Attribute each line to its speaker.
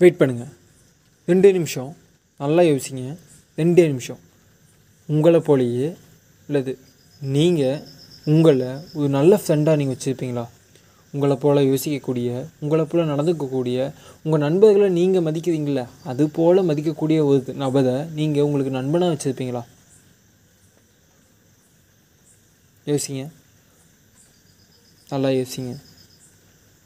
Speaker 1: Wait பண்ணுங்கள் ரெண்டே நிமிஷம். நல்லா யோசிங்க. ரெண்டே நிமிஷம். உங்களை போலயே உள்ளது நீங்கள் உங்களை ஒரு நல்ல ஃப்ரெண்டாக நீங்கள் வச்சுருப்பீங்களா? உங்களை போல் யோசிக்கக்கூடிய உங்களை போல் நடந்துக்கக்கூடிய உங்கள் நண்பர்களை நீங்கள் மதிக்கிறீங்கள அது போல் மதிக்கக்கூடிய ஒரு நபரை நீங்கள் உங்களுக்கு நண்பனாக வச்சுருப்பீங்களா? யோசிங்க. நல்லா யோசிங்க.